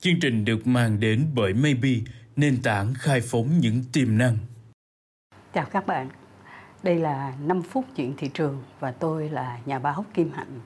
Chương trình được mang đến bởi Maybe, nền tảng khai phóng những tiềm năng. Chào các bạn, đây là 5 phút chuyện thị trường và tôi là nhà báo Kim Hạnh.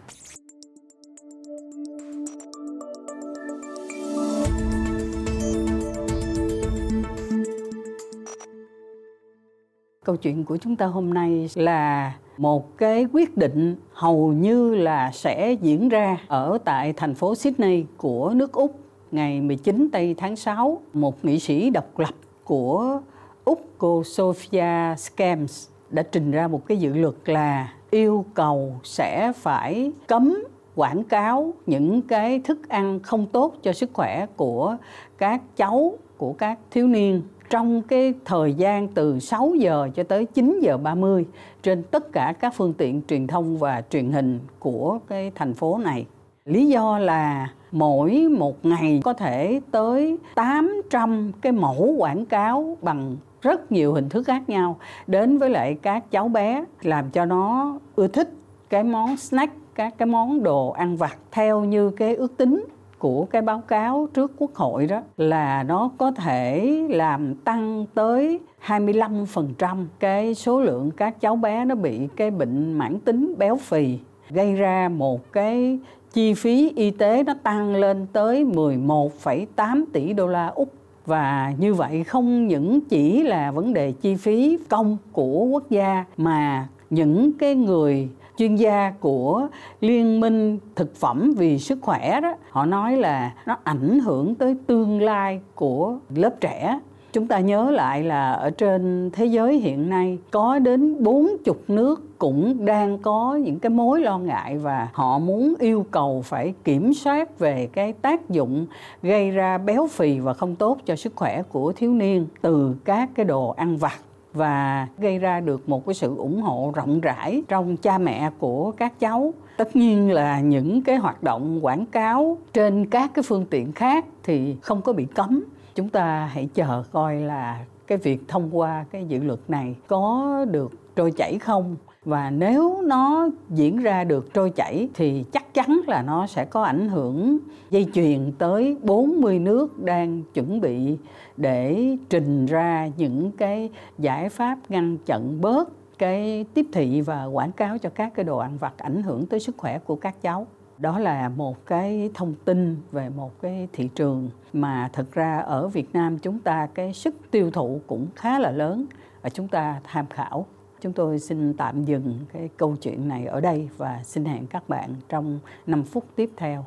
Câu chuyện của chúng ta hôm nay là một cái quyết định hầu như là sẽ diễn ra ở tại thành phố Sydney của nước Úc ngày 19 tây tháng 6. Một nghị sĩ độc lập của Úc cô Sophia Scams đã trình ra một cái dự luật là yêu cầu sẽ phải cấm quảng cáo những cái thức ăn không tốt cho sức khỏe của các cháu, của các thiếu niên trong cái thời gian từ 6 giờ cho tới 9 giờ 30 trên tất cả các phương tiện truyền thông và truyền hình của cái thành phố này. Lý do là mỗi một ngày có thể tới 800 cái mẫu quảng cáo bằng rất nhiều hình thức khác nhau. Đến với lại các cháu bé làm cho nó ưa thích cái món snack, các cái món đồ ăn vặt. Theo như cái ước tính của cái báo cáo trước quốc hội đó, là nó có thể làm tăng tới 25% cái số lượng các cháu bé nó bị cái bệnh mãn tính béo phì, gây ra một cái chi phí y tế nó tăng lên tới 11,8 tỷ đô la Úc. Và như vậy không những chỉ là vấn đề chi phí công của quốc gia mà những cái người chuyên gia của liên minh thực phẩm vì sức khỏe đó họ nói là nó ảnh hưởng tới tương lai của lớp trẻ chúng ta nhớ lại là ở trên thế giới hiện nay, có đến 40 nước cũng đang có những cái mối lo ngại và họ muốn yêu cầu phải kiểm soát về cái tác dụng gây ra béo phì và không tốt cho sức khỏe của thiếu niên từ các cái đồ ăn vặt và gây ra được một cái sự ủng hộ rộng rãi trong cha mẹ của các cháu. Tất nhiên là những cái hoạt động quảng cáo trên các cái phương tiện khác thì không có bị cấm chúng ta hãy chờ coi là cái việc thông qua cái dự luật này có được trôi chảy không? Và nếu nó diễn ra được trôi chảy thì chắc chắn là nó sẽ có ảnh hưởng dây chuyền tới 40 nước đang chuẩn bị để trình ra những cái giải pháp ngăn chặn bớt cái tiếp thị và quảng cáo cho các cái đồ ăn vặt ảnh hưởng tới sức khỏe của các cháu đó là một cái thông tin về một cái thị trường mà thực ra ở Việt Nam chúng ta cái sức tiêu thụ cũng khá là lớn và chúng ta tham khảo chúng tôi xin tạm dừng cái câu chuyện này ở đây và xin hẹn các bạn trong 5 phút tiếp theo.